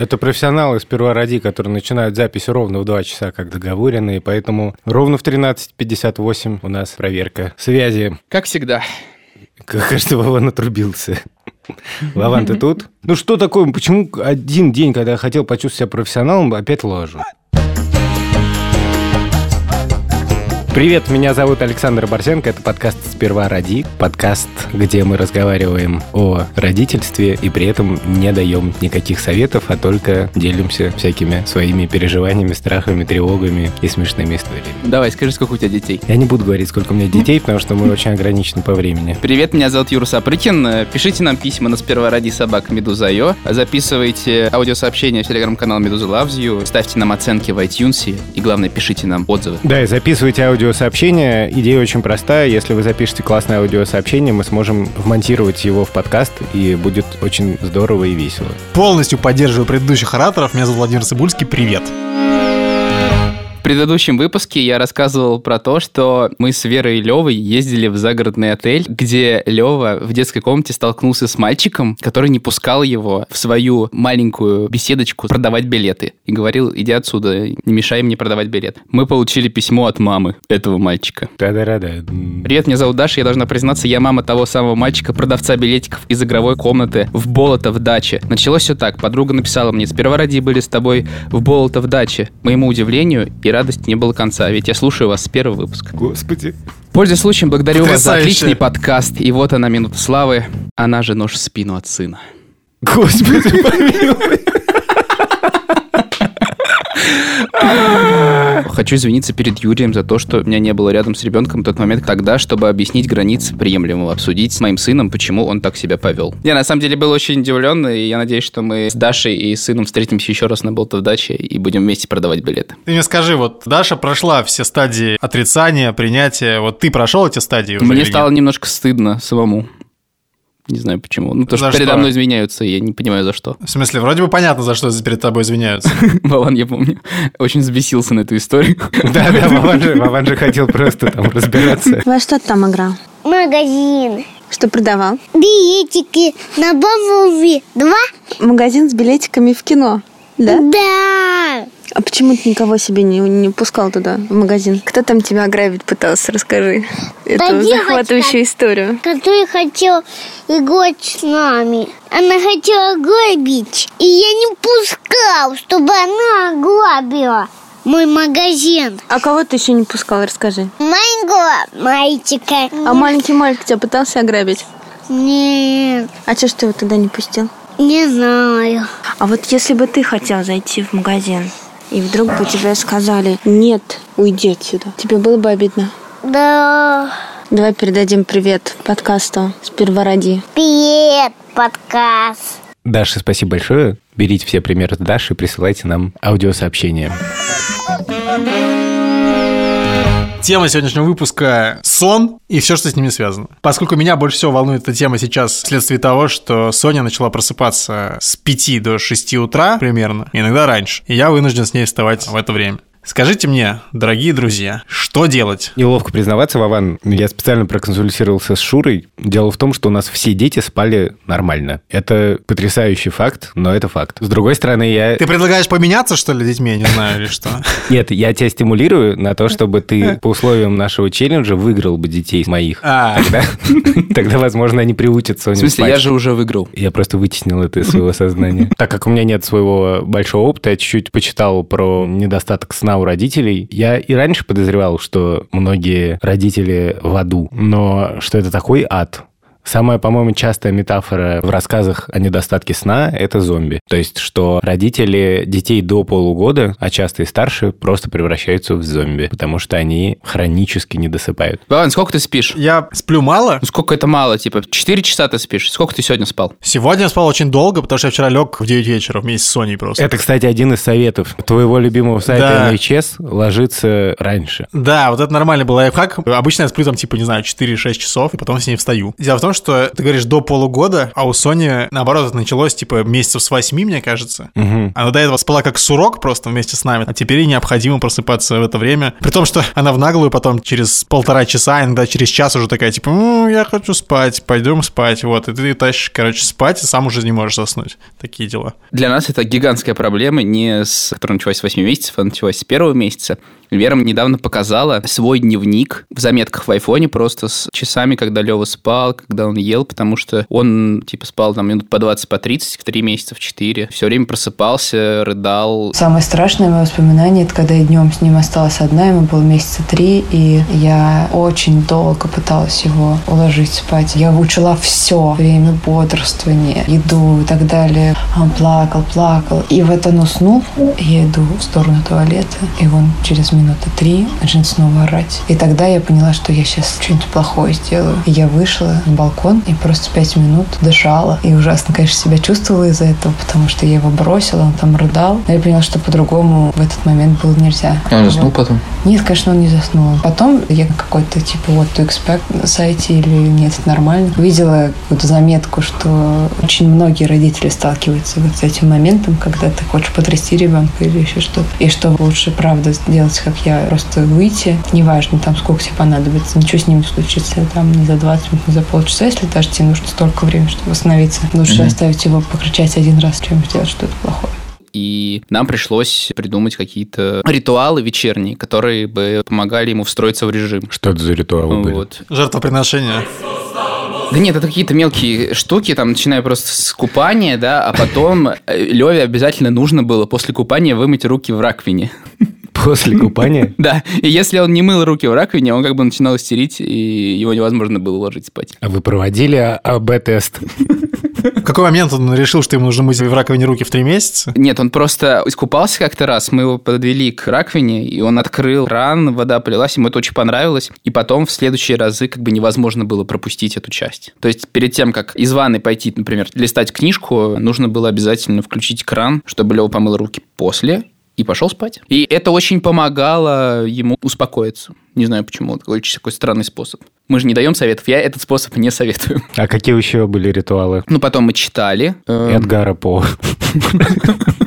Это профессионалы сперва ради, которые начинают запись ровно в 2 часа, как договорено, и поэтому ровно в 13.58 у нас проверка связи. Как всегда. Кажется, Вован отрубился. Вован, ты тут? Ну что такое? Почему один день, когда я хотел почувствовать себя профессионалом, опять ложу? Привет, меня зовут Александр Борзенко, это подкаст «Сперва роди», подкаст, где мы разговариваем о родительстве и при этом не даем никаких советов, а только делимся всякими своими переживаниями, страхами, тревогами и смешными историями. Давай, скажи, сколько у тебя детей? Я не буду говорить, сколько у меня детей, потому что мы очень ограничены по времени. Привет, меня зовут Юра Сапрыкин. Пишите нам письма на «Сперва роди» собака Медуза.io. Записывайте аудиосообщения в телеграм-канал Медуза Loves You. Ставьте нам оценки в iTunes и, главное, пишите нам отзывы. Да, и записывайте аудио аудиосообщение. Идея очень простая. Если вы запишете классное аудиосообщение, мы сможем вмонтировать его в подкаст, и будет очень здорово и весело. Полностью поддерживаю предыдущих ораторов. Меня зовут Владимир Цибульский. Привет. В предыдущем выпуске я рассказывал про то, что мы с Верой и Левой ездили в загородный отель, где Лева в детской комнате столкнулся с мальчиком, который не пускал его в свою маленькую беседочку продавать билеты. И говорил, иди отсюда, не мешай мне продавать билет. Мы получили письмо от мамы этого мальчика. Да-да-да. Привет, меня зовут Даша, я должна признаться, я мама того самого мальчика, продавца билетиков из игровой комнаты в Болото в даче. Началось все так, подруга написала мне, сперва ради были с тобой в Болото в даче. Моему удивлению и радости не было конца, ведь я слушаю вас с первого выпуска. Господи. Пользуясь случаем, благодарю вас за отличный подкаст. И вот она, минута славы. Она же нож в спину от сына. Господи, помилуй. Хочу извиниться перед Юрием за то, что меня не было рядом с ребенком в тот момент тогда, чтобы объяснить границы приемлемого, обсудить с моим сыном, почему он так себя повел. Я на самом деле был очень удивлен, и я надеюсь, что мы с Дашей и сыном встретимся еще раз на Болтов даче и будем вместе продавать билеты. Ты мне скажи, вот Даша прошла все стадии отрицания, принятия, вот ты прошел эти стадии уже? Мне стало немножко стыдно самому. Не знаю почему. Ну, то, что, что передо мной извиняются, я не понимаю, за что. В смысле, вроде бы понятно, за что перед тобой извиняются. Вован, я помню, очень взбесился на эту историю. Да, да, Вован же, хотел просто там разбираться. Во что ты там играл? Магазин. Что продавал? Билетики на Бавове. Два? Магазин с билетиками в кино, да? Да. А почему ты никого себе не, не пускал туда, в магазин? Кто там тебя ограбить пытался? Расскажи эту захватывающую историю. Который хотел играть с нами. Она хотела грабить, и я не пускал, чтобы она ограбила мой магазин. А кого ты еще не пускал, расскажи. Маленького мальчика. А маленький мальчик тебя пытался ограбить? Нет. А что ж ты его тогда не пустил? Не знаю. А вот если бы ты хотел зайти в магазин, и вдруг бы тебе сказали «Нет, уйди отсюда», тебе было бы обидно? Да. Давай передадим привет подкасту «Сперва ради». Привет, подкаст. Даша, спасибо большое. Берите все примеры с Даши и присылайте нам аудиосообщения. Тема сегодняшнего выпуска – сон и все, что с ними связано. Поскольку меня больше всего волнует эта тема сейчас вследствие того, что Соня начала просыпаться с 5 до 6 утра примерно, иногда раньше, и я вынужден с ней вставать в это время. Скажите мне, дорогие друзья, что делать? Неловко признаваться, Вован, я специально проконсультировался с Шурой. Дело в том, что у нас все дети спали нормально. Это потрясающий факт, но это факт. С другой стороны, я... Ты предлагаешь поменяться, что ли, детьми, я не знаю, или что? Нет, я тебя стимулирую на то, чтобы ты по условиям нашего челленджа выиграл бы детей моих. А. Тогда, тогда, возможно, они приучатся. В смысле, я же уже выиграл. Я просто вытеснил это из своего сознания. Так как у меня нет своего большого опыта, я чуть-чуть почитал про недостаток сна у родителей. Я и раньше подозревал, что многие родители в аду, но что это такой ад, Самая, по-моему, частая метафора в рассказах о недостатке сна – это зомби. То есть, что родители детей до полугода, а часто и старше, просто превращаются в зомби, потому что они хронически не досыпают. Ладно, сколько ты спишь? Я сплю мало. Ну, сколько это мало? Типа, 4 часа ты спишь? Сколько ты сегодня спал? Сегодня я спал очень долго, потому что я вчера лег в 9 вечера вместе с Соней просто. Это, кстати, один из советов твоего любимого сайта да. NHS – ложиться раньше. Да, вот это нормальный был лайфхак. Обычно я сплю там, типа, не знаю, 4-6 часов, и потом с ней встаю. Дело в том, что ты говоришь до полугода, а у Сони, наоборот, это началось типа месяцев с восьми, мне кажется. Мгм. Она до этого спала как сурок просто вместе с нами, а теперь ей необходимо просыпаться в это время. При том, что она в наглую потом через полтора часа, иногда через час уже такая, типа, «Ну, я хочу спать, пойдем спать. Вот, и ты тащишь, короче, спать, и сам уже не можешь заснуть. Такие дела. Для нас это гигантская проблема, не с которая началась с 8 месяцев, а началась с первого месяца. Вера недавно показала свой дневник в заметках в айфоне просто с часами, когда Лева спал, когда он ел, потому что он типа спал там минут по 20, по 30, в 3 месяца, в 4. Все время просыпался, рыдал. Самое страшное мое воспоминание, это когда я днем с ним осталась одна, ему было месяца три, и я очень долго пыталась его уложить спать. Я учила все, время бодрствования, еду и так далее. Он плакал, плакал. И вот он уснул, я иду в сторону туалета, и он через минуты три начинает снова орать. И тогда я поняла, что я сейчас что-нибудь плохое сделаю. И я вышла на балкон и просто пять минут дышала. И ужасно, конечно, себя чувствовала из-за этого, потому что я его бросила, он там рыдал. Но я поняла, что по-другому в этот момент было нельзя. Он заснул Вот. потом? Нет, конечно, он не заснул. Потом я какой-то типа вот to expect на сайте или нет, это нормально. Увидела какую-то заметку, что очень многие родители сталкиваются вот с этим моментом, когда ты хочешь потрясти ребенка или еще что-то. И что лучше, правда, сделать, как я, просто выйти. Неважно, там, сколько тебе понадобится. Ничего с ним не случится там не за 20 минут, не за полчаса, если даже тебе нужно столько времени, чтобы восстановиться. Лучше оставить его покричать один раз, чем сделать что-то плохое. И нам пришлось придумать какие-то ритуалы вечерние, которые бы помогали ему встроиться в режим. Что это за ритуалы были? Вот. Жертвоприношение. Да нет, это какие-то мелкие штуки, там, начиная просто с купания, да, а потом Леве обязательно нужно было после купания вымыть руки в раковине. После купания? Да, и если он не мыл руки в раковине, он как бы начинал истерить, и его невозможно было уложить спать. А вы проводили АБ-тест? В какой момент он решил, что ему нужно мыть в раковине руки в три месяца? Нет, он просто искупался как-то раз, мы его подвели к раковине, и он открыл кран, вода полилась, ему это очень понравилось, и потом в следующие разы как бы невозможно было пропустить эту часть. То есть перед тем, как из ванной пойти, например, листать книжку, нужно было обязательно включить кран, чтобы Лева помыл руки после, и пошел спать. И это очень помогало ему успокоиться. Не знаю почему, это очень такой странный способ. Мы же не даем советов, я этот способ не советую. А какие еще были ритуалы? Ну, потом мы читали. Эдгара По.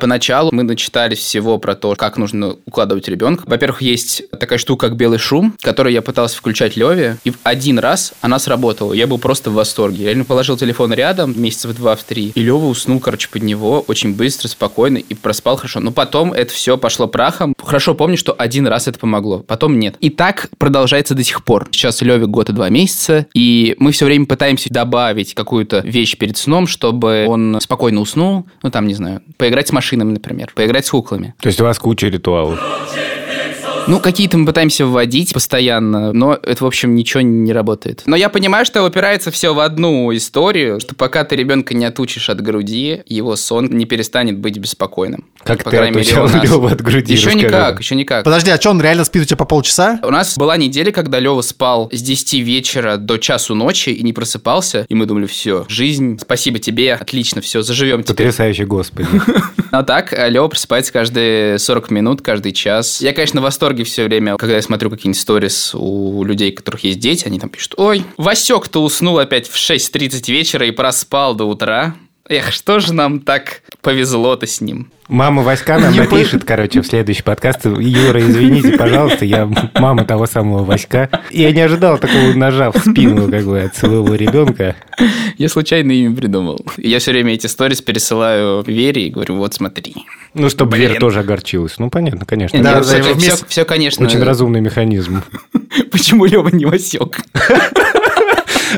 Поначалу мы начитали всего про то, как нужно укладывать ребенка. Во-первых, есть такая штука, как белый шум, которую я пытался включать Леве, и один раз она сработала. Я был просто в восторге. Я положил телефон рядом, месяца в два, в три, и Лева уснул, короче, под него очень быстро, спокойно и проспал хорошо. Но потом это все пошло прахом. Хорошо помню, что один раз это помогло, потом нет. И так продолжается до сих пор. Сейчас Леве год и два месяца, и мы все время пытаемся добавить какую-то вещь перед сном, чтобы он спокойно уснул, ну там, не знаю, поиграть с машинами, например, поиграть с куклами. То есть у вас куча ритуалов. Ну, какие-то мы пытаемся вводить постоянно, но это, в общем, ничего не работает. Но я понимаю, что упирается все в одну историю, что пока ты ребенка не отучишь от груди, его сон не перестанет быть беспокойным. Как По ты крайней мере, отучал у нас. Лёву от груди? Еще Расскажи никак, еще никак. Подожди, а что, он реально спит у тебя по полчаса? У нас была неделя, когда Лева спал с 10 вечера до часу ночи и не просыпался, и мы думали, все, жизнь, спасибо тебе, отлично, все, заживем теперь. Потрясающе, господи. А так, Лева просыпается каждые 40 минут, каждый час. Я, конечно, в восторге все время, когда я смотрю какие-нибудь сторис у людей, у которых есть дети, они там пишут, ой, Васек-то уснул опять в 6.30 вечера и проспал до утра. Эх, что же нам так повезло-то с ним? Мама Васька нам напишет, короче, в следующий подкаст. Юра, извините, пожалуйста, я мама того самого Васька. Я не ожидал такого ножа в спину, как бы, от своего ребенка. Я случайно имя придумал. Я все время эти сторис пересылаю Вере и говорю, вот смотри. Ну, чтобы Блин. Вера тоже огорчилась. Ну, понятно, конечно. Да, все, да, вместе- конечно. Очень разумный механизм. Почему Лева не Васек?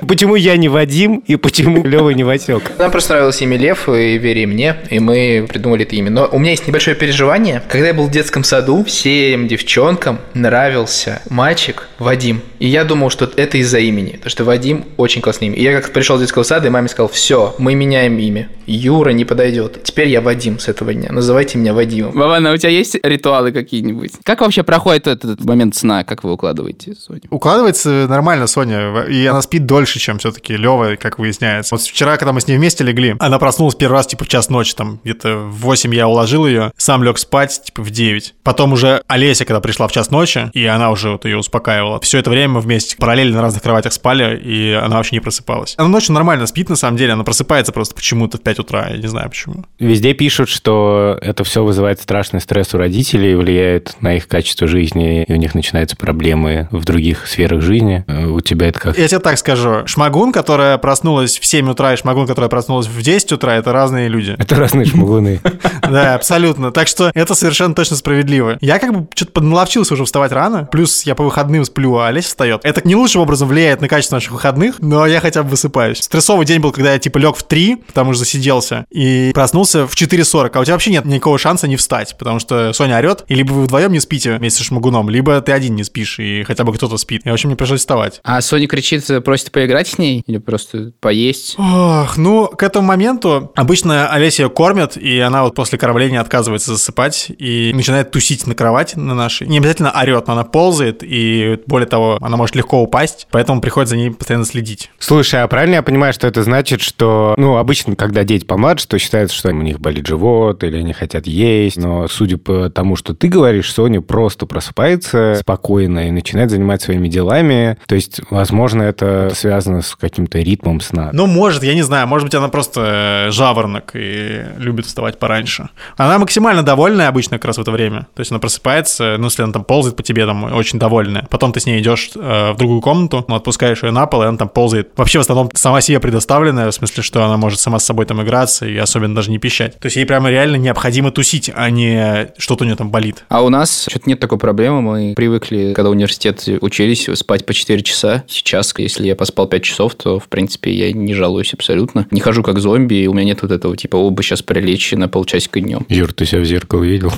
Почему я не Вадим и почему Лева не Васек? Нам просто нравилось имя Лев, и Вере, и мне, и мы придумали это имя. Но у меня есть небольшое переживание. Когда я был в детском саду, всем девчонкам нравился мальчик Вадим. И я думал, что это из-за имени, потому что Вадим очень классное имя. И я как-то пришел из детского сада, и маме сказал, все, мы меняем имя. Юра не подойдет. Теперь я Вадим с этого дня. Называйте меня Вадимом. Вована, у тебя есть ритуалы какие-нибудь? Как вообще проходит этот момент сна? Как вы укладываете Соню? Укладывается нормально Соня, и она спит до дольше, чем все-таки Лева, как выясняется. Вот вчера, когда мы с ней вместе легли, она проснулась первый раз, типа, в час ночи, там, где-то в 8 я уложил ее, сам лег спать, типа, в 9. Потом уже Олеся, когда пришла в час ночи, и она уже вот ее успокаивала. Все это время мы вместе параллельно на разных кроватях спали, и она вообще не просыпалась. Она ночью нормально спит, на самом деле, она просыпается просто почему-то в 5 утра, я не знаю почему. Везде пишут, что это все вызывает страшный стресс у родителей, влияет на их качество жизни, и у них начинаются проблемы в других сферах жизни. Э, У тебя это как? Я тебе так скажу, Шмагун, которая проснулась в 7 утра, и Шмагун, которая проснулась в 10 утра, это разные люди. Это разные шмугуны. Да, абсолютно. Так что это совершенно точно справедливо. Я как бы что-то подналовчился уже вставать рано, плюс я по выходным сплю, а Олеся встает. Это не лучшим образом влияет на качество наших выходных, но я хотя бы высыпаюсь. Стрессовый день был, когда я типа лег в 3, потому что засиделся, и проснулся в 4.40, а у тебя вообще нет никакого шанса не встать, потому что Соня орет, и либо вы вдвоем не спите вместе с Шмагуном, либо ты один не спишь, и хотя бы кто-то спит. И, в общем, мне пришлось вставать. А Соня кричит, просит поиграть с ней или просто поесть? Ох, ну, к этому моменту обычно Олеся ее кормят, и она вот после кормления отказывается засыпать и начинает тусить на кровати на нашей. Не обязательно орет, но она ползает, и более того, она может легко упасть, поэтому приходится за ней постоянно следить. Слушай, а правильно я понимаю, что это значит, что, ну, обычно, когда дети помладше, то считается, что у них болит живот или они хотят есть, но судя по тому, что ты говоришь, Соня просто просыпается спокойно и начинает заниматься своими делами, то есть, возможно, это связано с каким-то ритмом сна. Ну, может, я не знаю, может быть, она просто э, жаворонок и любит вставать пораньше. Она максимально довольная обычно как раз в это время. То есть она просыпается, ну, если она там ползает по тебе, там, очень довольная. Потом ты с ней идешь э, в другую комнату, ну, отпускаешь ее на пол, и она там ползает. Вообще, в основном, сама себе предоставленная, в смысле, что она может сама с собой там играться и особенно даже не пищать. То есть ей прямо реально необходимо тусить, а не что-то у нее там болит. А у нас что-то нет такой проблемы. Мы привыкли, когда в университете учились, спать по 4 часа. Сейчас, если я поспал 5 часов, то, в принципе, я не жалуюсь абсолютно. Не хожу как зомби, и у меня нет вот этого типа, о, бы сейчас прилечь на полчасика днем. Юр, ты себя в зеркало видел?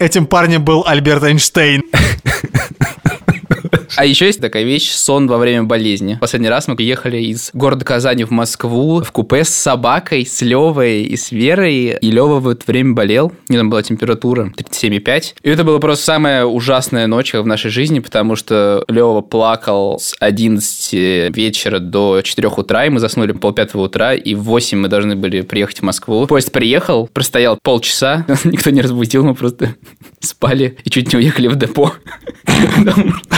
Этим парнем был Альберт Эйнштейн. А еще есть такая вещь – сон во время болезни. Последний раз мы ехали из города Казани в Москву в купе с собакой, с Левой и с Верой. И Лева в это время болел. У него там была температура 37,5. И это была просто самая ужасная ночь в нашей жизни, потому что Лева плакал с 11 вечера до 4 утра, и мы заснули в полпятого утра, и в 8 мы должны были приехать в Москву. Поезд приехал, простоял полчаса, никто не разбудил, мы просто спали и чуть не уехали в депо.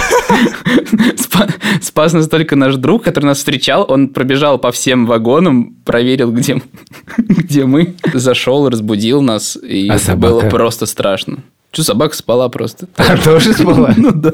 Спас нас только наш друг, который нас встречал. Он пробежал по всем вагонам, проверил, где, где мы. Зашел, разбудил нас, и А собака? было просто страшно. Что, собака спала просто. А тоже спала? Ну да.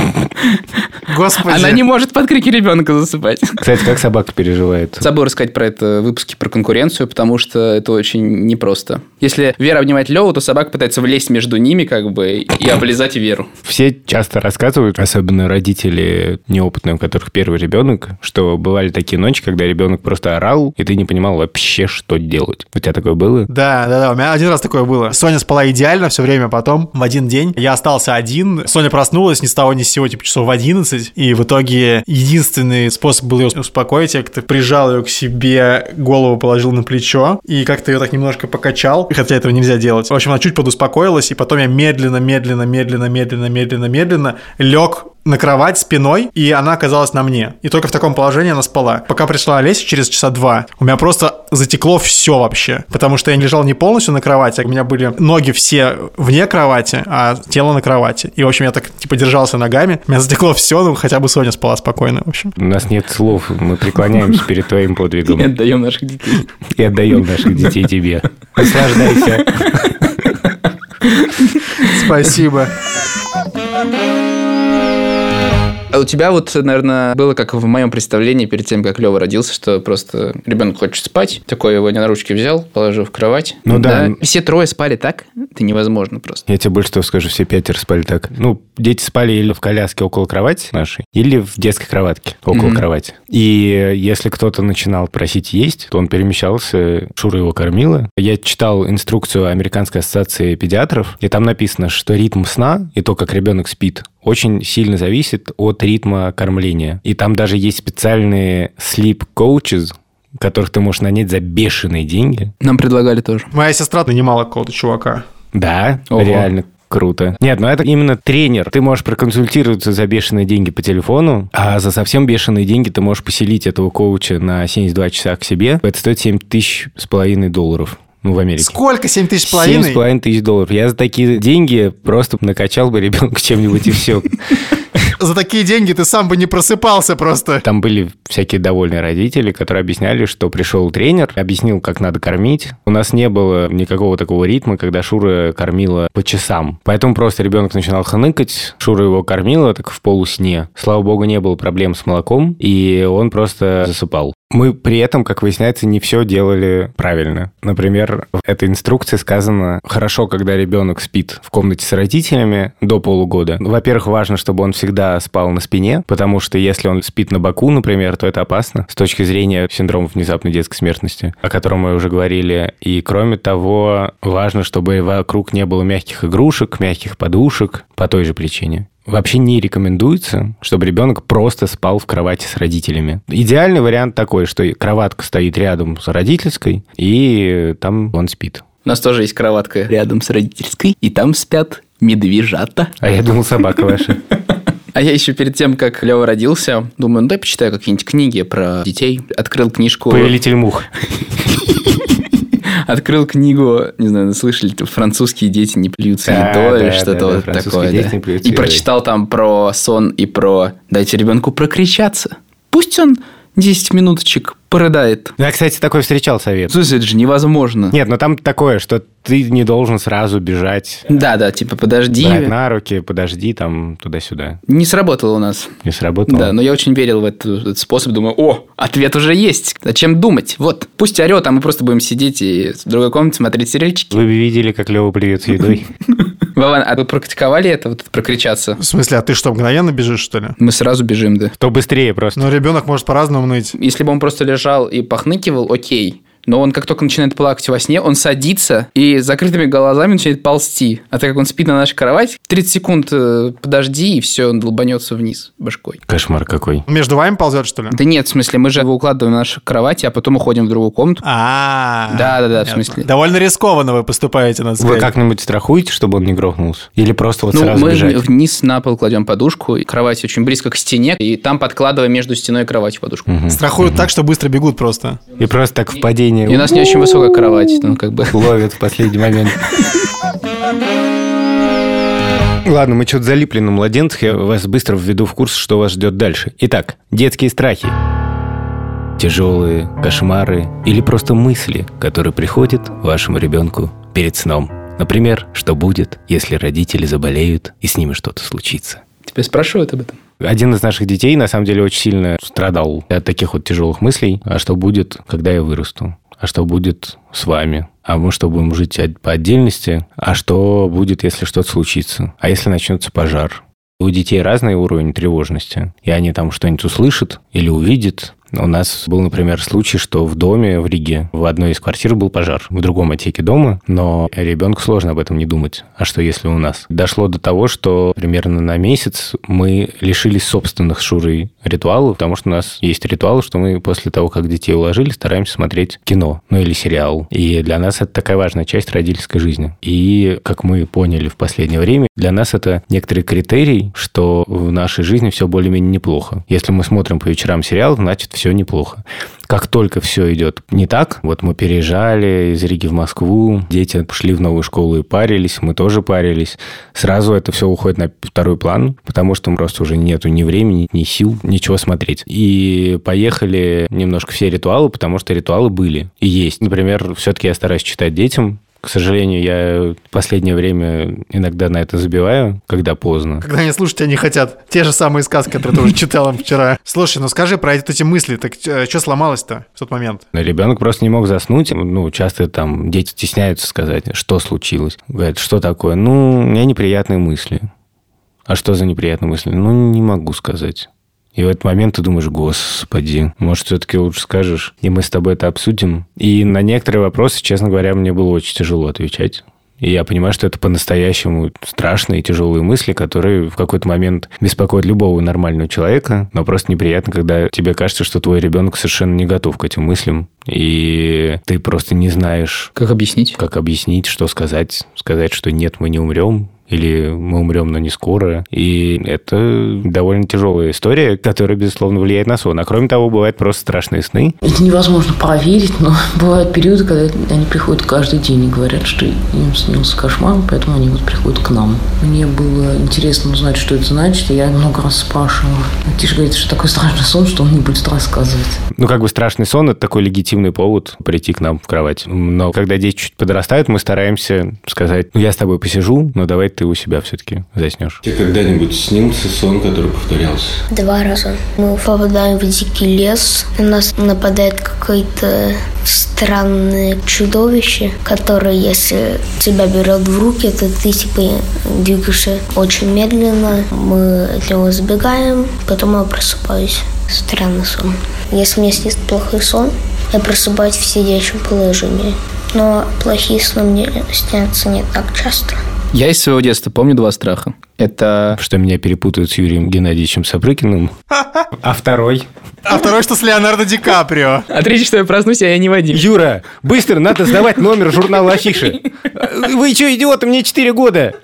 Господи. Она не может под крики ребенка засыпать. Кстати, как собака переживает? Забыл рассказать про это в выпуске про конкуренцию, потому что это очень непросто. Если Вера обнимает Леву, то собака пытается влезть между ними, как бы, и облизать Веру. Все часто рассказывают, особенно родители неопытные, у которых первый ребенок, что бывали такие ночи, когда ребенок просто орал, и ты не понимал вообще, что делать. У тебя такое было? Да, да, да, у меня один раз такое было. Соня спала идеально все время, потом в один день я остался один. Соня проснулась ни с того ни с сего, типа часов в 11, и в итоге единственный способ был ее успокоить, я как-то прижал ее к себе, голову положил на плечо, и как-то ее так немножко покачал, хотя этого нельзя делать. В общем, она чуть подуспокоилась, и потом я медленно, медленно, медленно, медленно, медленно, медленно лег на кровать спиной, и она оказалась на мне. И только в таком положении она спала. Пока пришла Олеся через часа два, у меня просто затекло все вообще. Потому что я не лежал не полностью на кровати, а у меня были ноги все вне кровати, а тело на кровати. И, в общем, я так, типа, держался ногами. У меня затекло все, ну, хотя бы Соня спала спокойно, в общем. У нас нет слов, мы преклоняемся перед твоим И подвигом отдаем наших детей. и отдаем наших детей тебе. Наслаждайся. Спасибо. А у тебя вот, наверное, было как в моем представлении перед тем, как Лева родился, что просто ребенок хочет спать, такой его не на ручки взял, положил в кровать. Ну да. Все трое спали так, это невозможно просто. Я тебе больше того скажу, все пятеро спали так. Ну, дети спали или в коляске около кровати нашей, или в детской кроватке около Мгм. кровати. И если кто-то начинал просить есть, то он перемещался, Шура его кормила. Я читал инструкцию Американской ассоциации педиатров, и там написано, что ритм сна и то, как ребенок спит, очень сильно зависит от ритма кормления. И там даже есть специальные sleep coaches, которых ты можешь нанять за бешеные деньги. Нам предлагали тоже. Моя сестра нанимала какого-то чувака. Да, Ого. реально. Круто. Нет, ну это именно тренер. Ты можешь проконсультироваться за бешеные деньги по телефону, а за совсем бешеные деньги ты можешь поселить этого коуча на 72 часа к себе. Это стоит 7 тысяч с половиной долларов. Ну, в Америке. Сколько? 7 тысяч с Семь с половиной? половиной тысяч долларов. Я за такие деньги просто накачал бы ребенка чем-нибудь и все. За такие деньги ты сам бы не просыпался просто. Там были всякие довольные родители, которые объясняли, что пришел тренер, объяснил, как надо кормить. У нас не было никакого такого ритма, когда Шура кормила по часам. Поэтому просто ребенок начинал хныкать, Шура его кормила так в полусне. Слава богу, не было проблем с молоком, и он просто засыпал. Мы при этом, как выясняется, не все делали правильно. Например, в этой инструкции сказано, хорошо, когда ребенок спит в комнате с родителями до полугода. Во-первых, важно, чтобы он всегда спал на спине, потому что если он спит на боку, например, то это опасно с точки зрения синдрома внезапной детской смертности, о котором мы уже говорили. И кроме того, важно, чтобы вокруг не было мягких игрушек, мягких подушек по той же причине. Вообще не рекомендуется, чтобы ребенок просто спал в кровати с родителями. Идеальный вариант такой, что кроватка стоит рядом с родительской, и там он спит. У нас тоже есть кроватка рядом с родительской, и там спят медвежата. А я думал, собака ваша. А я еще перед тем, как Лева родился, думаю, ну дай почитаю какие-нибудь книги про детей. Открыл книжку... Повелитель мух. Открыл книгу, не знаю, слышали, французские дети не плюются Да, едой, да, или что-то да, да, вот такое. дети да. не плюются И прочитал там про сон и про дайте ребенку прокричаться. Пусть он 10 минуточек порыдает. Я, кстати, такой встречал совет. Слушай, это же невозможно. Нет, но там такое, что ты не должен сразу бежать, Да, да, типа подожди. брать на руки, подожди, там, туда-сюда. Не сработало у нас. Не сработало. Да, но я очень верил в этот, этот способ. Думаю, о, ответ уже есть. Зачем думать? Вот, пусть орет, а мы просто будем сидеть и в другой комнате смотреть сериальчики. Вы бы видели, как Лева плюет с едой? Вован, а вы практиковали это, вот это прокричаться? В смысле, а ты что, мгновенно бежишь, что ли? Мы сразу бежим, да. То быстрее просто. Ну, ребенок может по-разному ныть. Если бы он просто лежал и похныкивал, окей. Но он как только начинает плакать во сне, он садится и с закрытыми глазами начинает ползти. А так как он спит на нашей кровати, 30 секунд э, подожди, и все, он долбанется вниз башкой. Кошмар какой. Между вами ползет, что ли? Да нет, в смысле, мы же его укладываем на нашу кровать, а потом уходим в другую комнату. А, Да-да-да, в понятно. смысле. Довольно рискованно вы поступаете, надо Вы как-нибудь страхуете, чтобы он не грохнулся? Или просто вот Ну, сразу мы бежать? вниз на пол кладем подушку, и кровать очень близко к стене, и там подкладываем между стеной и кроватью подушку. Страхуют так, что быстро бегут просто. И просто так в падении И у нас не очень высокая кровать, ну, как бы. ловят в последний момент. Ладно, мы что-то залипли на младенцах. Я вас быстро введу в курс, что вас ждет дальше. Итак, детские страхи. Тяжелые кошмары или просто мысли, которые приходят вашему ребенку перед сном. Например, что будет, если родители заболеют и с ними что-то случится. Тебя спрашивают об этом? Один из наших детей, на самом деле, очень сильно страдал от таких вот тяжелых мыслей. А что будет, когда я вырасту? А что будет с вами? А мы что, будем жить по отдельности? А что будет, если что-то случится? А если начнется пожар? У детей разный уровень тревожности, и они там что-нибудь услышат или увидят. У нас был, например, случай, что в доме в Риге в одной из квартир был пожар, в другом отсеке дома, но ребенку сложно об этом не думать. А что если у нас? Дошло до того, что примерно на месяц мы лишились собственных Шурой ритуалов, потому что у нас есть ритуал, что мы после того, как детей уложили, стараемся смотреть кино, ну или сериал. И для нас это такая важная часть родительской жизни. И, как мы поняли в последнее время, для нас это некоторый критерий, что в нашей жизни все более-менее неплохо. Если мы смотрим по вечерам сериал, значит, все неплохо. Как только все идет не так, вот мы переезжали из Риги в Москву, дети пошли в новую школу и парились, мы тоже парились, сразу это все уходит на второй план, потому что просто уже нету ни времени, ни сил, ничего смотреть. И поехали немножко все ритуалы, потому что ритуалы были и есть. Например, все-таки я стараюсь читать детям, к сожалению, я в последнее время иногда на это забиваю, когда поздно. Когда они слушать тебя не хотят. Те же самые сказки, которые ты уже читал им вчера. Слушай, ну скажи про эти эти мысли. Так что сломалось-то в тот момент? Ребенок просто не мог заснуть. Ну, часто там дети стесняются сказать, что случилось. Говорят, что такое? Ну, у меня неприятные мысли. А что за неприятные мысли? Ну, не могу сказать. И в этот момент ты думаешь, господи, может, все-таки лучше скажешь, и мы с тобой это обсудим. И на некоторые вопросы, честно говоря, мне было очень тяжело отвечать. И я понимаю, что это по-настоящему страшные и тяжелые мысли, которые в какой-то момент беспокоят любого нормального человека, но просто неприятно, когда тебе кажется, что твой ребенок совершенно не готов к этим мыслям, и ты просто не знаешь, Как объяснить? как объяснить, что сказать, сказать, что нет, мы не умрем, или мы умрем, но не скоро. И это довольно тяжелая история, которая, безусловно, влияет на сон. А кроме того, бывают просто страшные сны. Это невозможно проверить, но бывают периоды, когда они приходят каждый день и говорят, что им снился кошмар, поэтому они вот приходят к нам. Мне было интересно узнать, что это значит, и я много раз спрашивала. Тиша говорит, что такой страшный сон, что он не будет рассказывать. Ну, как бы страшный сон – это такой легитимный повод прийти к нам в кровать. Но когда дети чуть подрастают, мы стараемся сказать, ну, я с тобой посижу, но давай ты у себя все-таки заснешь. Тебе когда-нибудь снился сон, который повторялся? Два раза. Мы попадаем в дикий лес, на нас нападает какое-то странное чудовище, которое, если тебя берет в руки, то ты типа двигаешься очень медленно. Мы от него сбегаем, потом я просыпаюсь. Странный сон. Если мне снится плохой сон, я просыпаюсь в сидячем положении. Но плохие сны мне снятся не так часто. Я из своего детства помню два страха. Это... Что меня перепутают с Юрием Геннадьевичем Сапрыкиным. А второй? А второй, что с Леонардо Ди Каприо. А третий, что я проснусь, а я не Вадим. Юра, быстро, надо сдавать номер журнала Афиши. Вы что, идиоты, мне 4 года.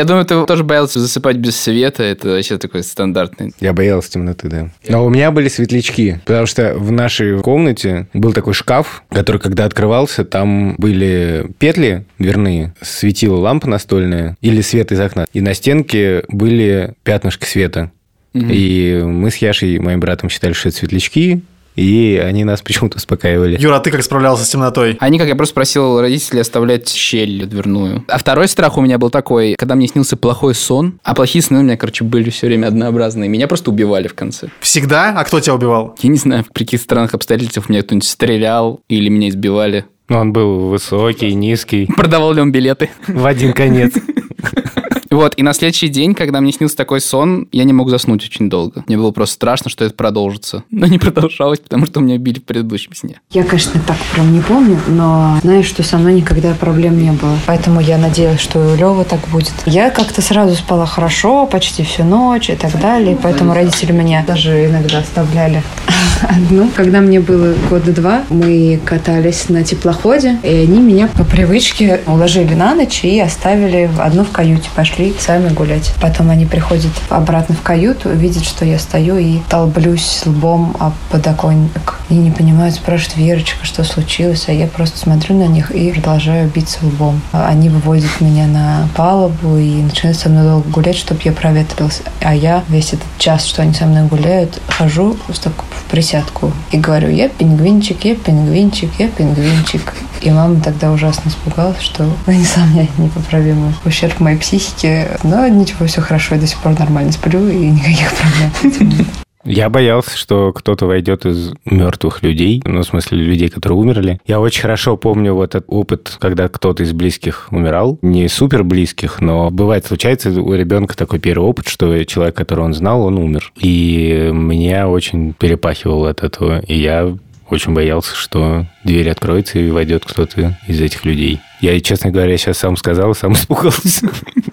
Я думаю, ты тоже боялся засыпать без света. Это вообще такой стандартный. Я боялся темноты, да. Но у меня были светлячки, потому что в нашей комнате был такой шкаф, который, когда открывался, там были петли дверные, светила лампа настольная или свет из окна. И на стенке были пятнышки света. И мы с Яшей, моим братом, считали, что это светлячки, и они нас почему-то успокаивали. Юра, а ты как справлялся с темнотой? А никак, я просто просил родителей оставлять щель дверную. А второй страх у меня был такой, когда мне снился плохой сон, а плохие сны у меня, короче, были все время однообразные. Меня просто убивали в конце. Всегда? А кто тебя убивал? Я не знаю, при каких странных обстоятельствах меня кто-нибудь стрелял или меня избивали. Но он был высокий, низкий, Продавал ли он билеты? в один конец. Вот, и на следующий день, когда мне снился такой сон, я не мог заснуть очень долго. Мне было просто страшно, что это продолжится. Но не продолжалось, потому что меня били в предыдущем сне. Я, конечно, так прям не помню, но знаю, что со мной никогда проблем не было. Поэтому я надеялась, что и у Лёвы так будет. Я как-то сразу спала хорошо, почти всю ночь и так далее. Поэтому родители меня даже иногда оставляли одну. Когда мне было года два, мы катались на теплоходе, и они меня по привычке уложили на ночь и оставили одну в каюте. Пошли сами гулять. Потом они приходят обратно в каюту, видят, что я стою и толблюсь лбом об подоконник. И не понимают, спрашивают, Верочка, что случилось? А я просто смотрю на них и продолжаю биться лбом. Они выводят меня на палубу и начинают со мной долго гулять, чтобы я проветрился. А я весь этот час, что они со мной гуляют, хожу так- в присядку и говорю, я пингвинчик, я пингвинчик, я пингвинчик. И мама тогда ужасно испугалась, что нанесла мне непоправимый ущерб моей психике. Но ничего, все хорошо, я до сих пор нормально сплю и никаких проблем. Я боялся, что кто-то войдет из мертвых людей, ну, в смысле, людей, которые умерли. Я очень хорошо помню вот этот опыт, когда кто-то из близких умирал. Не супер близких, но бывает, случается у ребенка такой первый опыт, что человек, которого он знал, он умер. И меня очень перепахивало от этого. И я очень боялся, что дверь откроется и войдет кто-то из этих людей. Я, честно говоря, сейчас сам сказал, сам испугался.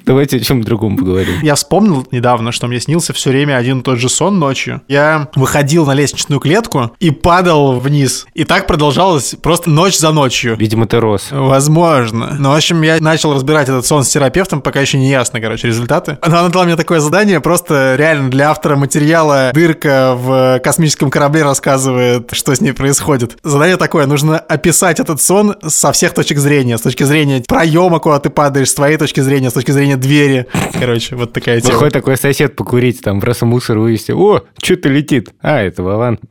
Давайте о чем другом поговорим. Я вспомнил недавно, что мне снился все время один и тот же сон ночью. Я выходил на лестничную клетку и падал вниз. И так продолжалось просто ночь за ночью. Видимо, ты рос. Возможно. Ну, в общем, я начал разбирать этот сон с терапевтом, пока еще не ясно, короче, результаты. Но она дала мне такое задание, просто реально для автора материала дырка в космическом корабле рассказывает, что с ней происходит. Задание такое, нужно описать этот сон со всех точек зрения. С точки зрения проема, куда ты падаешь, с твоей точки зрения, с точки зрения двери. Короче, вот такая тема. Выходит такой сосед покурить, там просто мусор вывести. О, что-то летит. А, это Вован.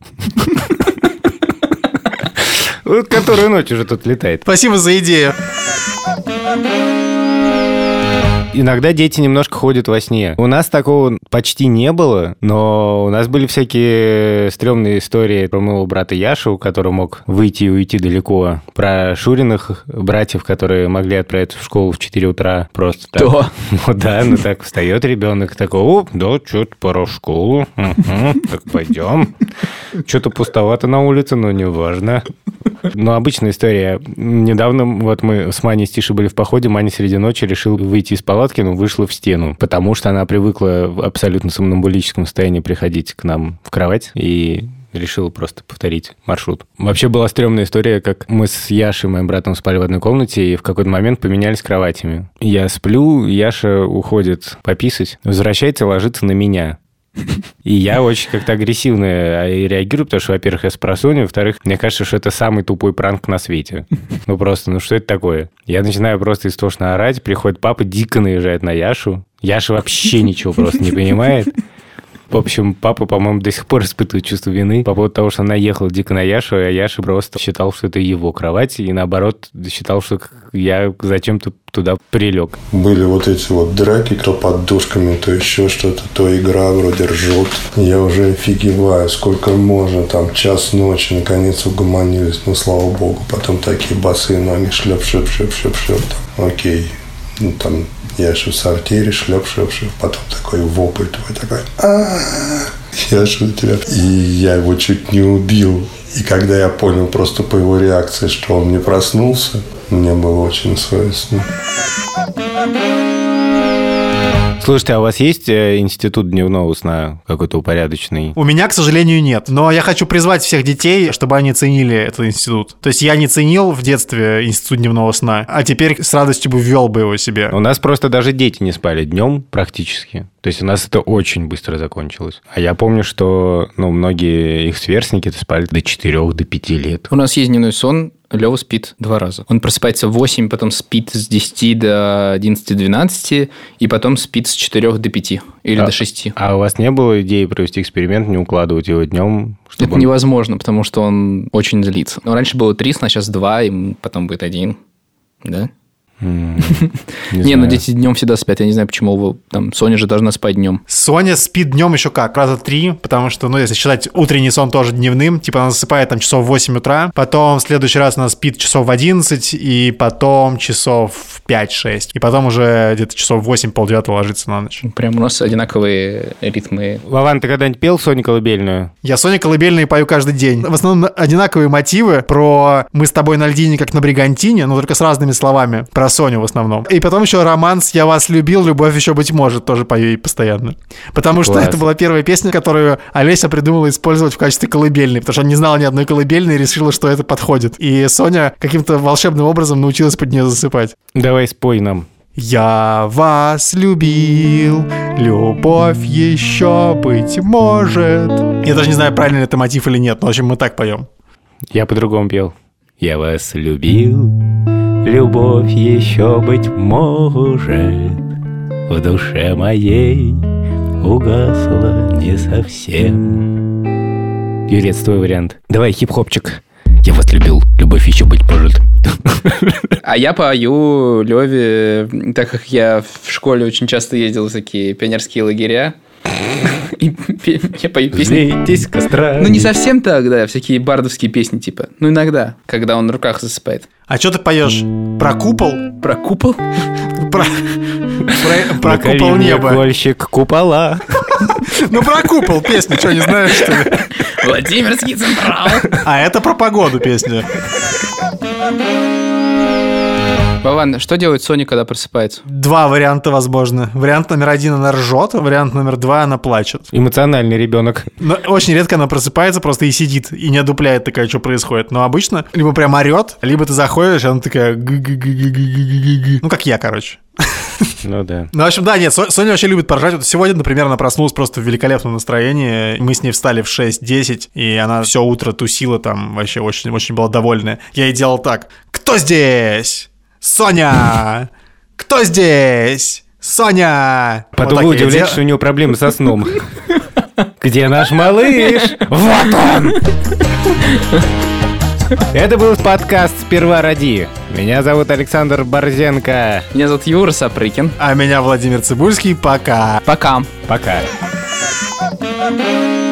Вот которую ночь уже тут летает. Спасибо за идею. Иногда дети немножко ходят во сне. У нас такого почти не было, но у нас были всякие стрёмные истории про моего брата Яшу, у которого мог выйти и уйти далеко. Про Шуриных братьев, которые могли отправиться в школу в 4 утра просто так. Да. Ну да, ну так встает ребенок такой, о, да, что-то пора в школу, так пойдем. Что-то пустовато на улице, но не важно. Ну, обычная история. Недавно вот мы с Маней с Тишей были в походе, Маня среди ночи решил выйти из палатки, но вышла в стену, потому что она привыкла в абсолютно сомнамбулическом состоянии приходить к нам в кровать и решил просто повторить маршрут. Вообще была стрёмная история, как мы с Яшей, моим братом, спали в одной комнате и в какой-то момент поменялись кроватями. Я сплю, Яша уходит пописать, возвращается, ложится на меня. И я очень как-то агрессивно э, реагирую, потому что, во-первых, я спросоню, во-вторых, мне кажется, что это самый тупой пранк на свете. Ну просто, ну что это такое? Я начинаю просто истошно орать, приходит папа, дико наезжает на Яшу. Яша вообще ничего просто не понимает. В общем, папа, по-моему, до сих пор испытывает чувство вины по поводу того, что она ехала дико на Яшу, а Яша просто считал, что это его кровать, и наоборот считал, что я зачем-то туда прилег. Были вот эти вот драки, то подушками, то еще что-то, то игра вроде ржет. Я уже офигеваю, сколько можно, там час ночи, наконец угомонились, ну слава богу. Потом такие босые ноги, шлеп, шлеп, шлеп, шлеп, шлеп, окей. Ну, там я же в сортире, шлеп, шлеп, шлеп. Потом такой вопль твой такой. Я же тебя... И я его чуть не убил. И когда я понял просто по его реакции, что он не проснулся, мне было очень совестно. Слушайте, а у вас есть э, институт дневного сна какой-то упорядоченный? У меня, к сожалению, нет. Но я хочу призвать всех детей, чтобы они ценили этот институт. То есть я не ценил в детстве институт дневного сна, а теперь с радостью бы ввел бы его себе. У нас просто даже дети не спали днем практически. То есть у нас это очень быстро закончилось. А я помню, что ну, многие их сверстники спали до 4 до 5 лет. У нас есть дневной сон, Лева спит два раза. Он просыпается в 8, потом спит с 10 до 11-12, и потом спит с 4 до 5 или а, до 6. А у вас не было идеи провести эксперимент, не укладывать его днем? Это он... невозможно, потому что он очень злится. Но раньше было 3 сна, сейчас 2, и потом будет один. Да? Не, ну дети днем всегда спят. Я не знаю, почему там Соня же должна спать днем. Соня спит днем еще как, раза три, потому что, ну, если считать утренний сон тоже дневным, типа она засыпает там часов в 8 утра, потом в следующий раз она спит часов в 11, и потом часов в 5-6, и потом уже где-то часов в 8 полдевятого ложится на ночь. Прям у нас одинаковые ритмы. Вован, ты когда-нибудь пел Соню колыбельную? Я Соню колыбельную пою каждый день. В основном одинаковые мотивы про «Мы с тобой на льдине, как на бригантине», но только с разными словами. Про Соню в основном. И потом еще романс «Я вас любил, любовь еще быть может» тоже пою ей постоянно. Потому что Класс. это была первая песня, которую Олеся придумала использовать в качестве колыбельной, потому что она не знала ни одной колыбельной и решила, что это подходит. И Соня каким-то волшебным образом научилась под нее засыпать. Давай спой нам. Я вас любил, любовь еще быть может. Я даже не знаю, правильно это мотив или нет, но в общем мы так поем. Я по-другому пел. Я вас любил, Любовь еще, быть может, В душе моей угасла не совсем. Юрец, твой вариант. Давай хип-хопчик. Я вас любил, любовь еще быть может. А я пою Леве, так как я в школе очень часто ездил в такие пионерские лагеря, я пою песни. Здесь костра. Ну, не совсем так, да, всякие бардовские песни, типа. Ну, иногда, когда он на руках засыпает. А что ты поешь? Про купол? Про купол? Про, про, купол неба. Гольщик купола. Ну, про купол песня, что, не знаешь, что ли? Владимирский Централ. А это про погоду песня. Вован, что делает Соня, когда просыпается? Два варианта возможно. Вариант номер один она ржет, вариант номер два она плачет. Эмоциональный ребенок. Но очень редко она просыпается просто и сидит, и не одупляет такая, что происходит. Но обычно либо прям орет, либо ты заходишь, и она такая... Ну, как я, короче. Ну да. Ну, в общем, да, нет, Соня вообще любит поржать. Вот сегодня, например, она проснулась просто в великолепном настроении. Мы с ней встали в 6-10, и она все утро тусила там, вообще очень-очень была довольная. Я ей делал так. Кто здесь? Соня! Кто здесь? Соня! Потом вот вы удивляетесь, что у него проблемы со сном. Где наш малыш? Вот он! Это был подкаст «Сперва ради». Меня зовут Александр Борзенко. Меня зовут Юра Сапрыкин. А меня Владимир Цибульский. Пока. Пока. Пока. Пока.